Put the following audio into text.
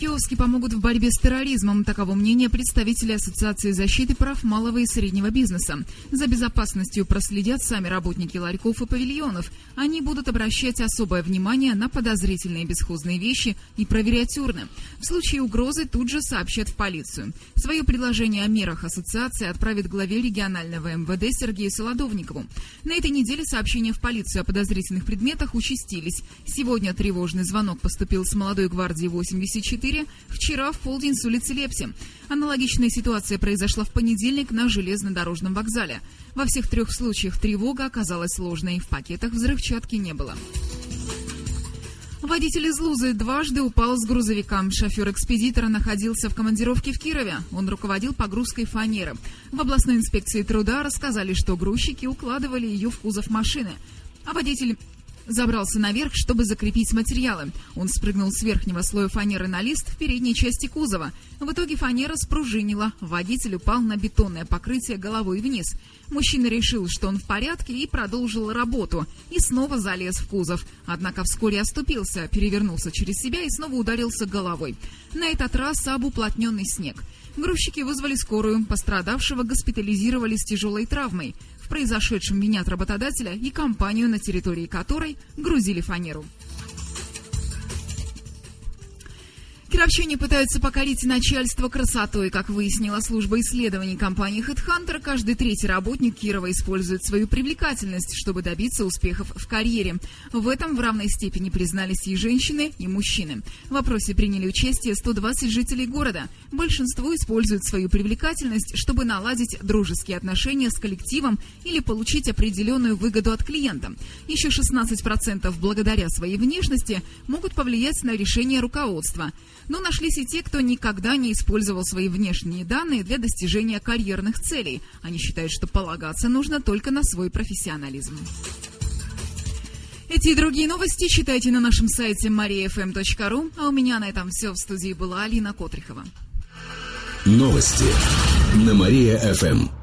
Киоски помогут в борьбе с терроризмом. Таково мнение представителей Ассоциации защиты прав малого и среднего бизнеса. За безопасностью проследят сами работники ларьков и павильонов. Они будут обращать особое внимание на подозрительные бесхозные вещи и проверять урны. В случае угрозы тут же сообщат в полицию. Свое предложение о мерах ассоциации отправит главе регионального МВД Сергею Солодовникову. На этой неделе сообщения в полицию о подозрительных предметах участились. Сегодня тревожный звонок поступил с молодой гвардии 84 4, вчера в полдень с улицы Лепси. Аналогичная ситуация произошла в понедельник на железнодорожном вокзале. Во всех трех случаях тревога оказалась ложной, в пакетах взрывчатки не было. Водитель из Лузы дважды упал с грузовика. Шофер экспедитора находился в командировке в Кирове. Он руководил погрузкой фанеры. В областной инспекции труда рассказали, что грузчики укладывали ее в кузов машины. А водитель Забрался наверх, чтобы закрепить материалы. Он спрыгнул с верхнего слоя фанеры на лист в передней части кузова. В итоге фанера спружинила. Водитель упал на бетонное покрытие головой вниз. Мужчина решил, что он в порядке и продолжил работу. И снова залез в кузов. Однако вскоре оступился, перевернулся через себя и снова ударился головой. На этот раз об уплотненный снег. Грузчики вызвали скорую. Пострадавшего госпитализировали с тяжелой травмой произошедшем винят работодателя и компанию, на территории которой грузили фанеру. Кировчане пытаются покорить начальство красотой. Как выяснила служба исследований компании HeadHunter, каждый третий работник Кирова использует свою привлекательность, чтобы добиться успехов в карьере. В этом в равной степени признались и женщины, и мужчины. В вопросе приняли участие 120 жителей города. Большинство используют свою привлекательность, чтобы наладить дружеские отношения с коллективом или получить определенную выгоду от клиента. Еще 16% благодаря своей внешности могут повлиять на решение руководства. Но нашлись и те, кто никогда не использовал свои внешние данные для достижения карьерных целей. Они считают, что полагаться нужно только на свой профессионализм. Эти и другие новости читайте на нашем сайте mariafm.ru. А у меня на этом все. В студии была Алина Котрихова. Новости на Мария-ФМ.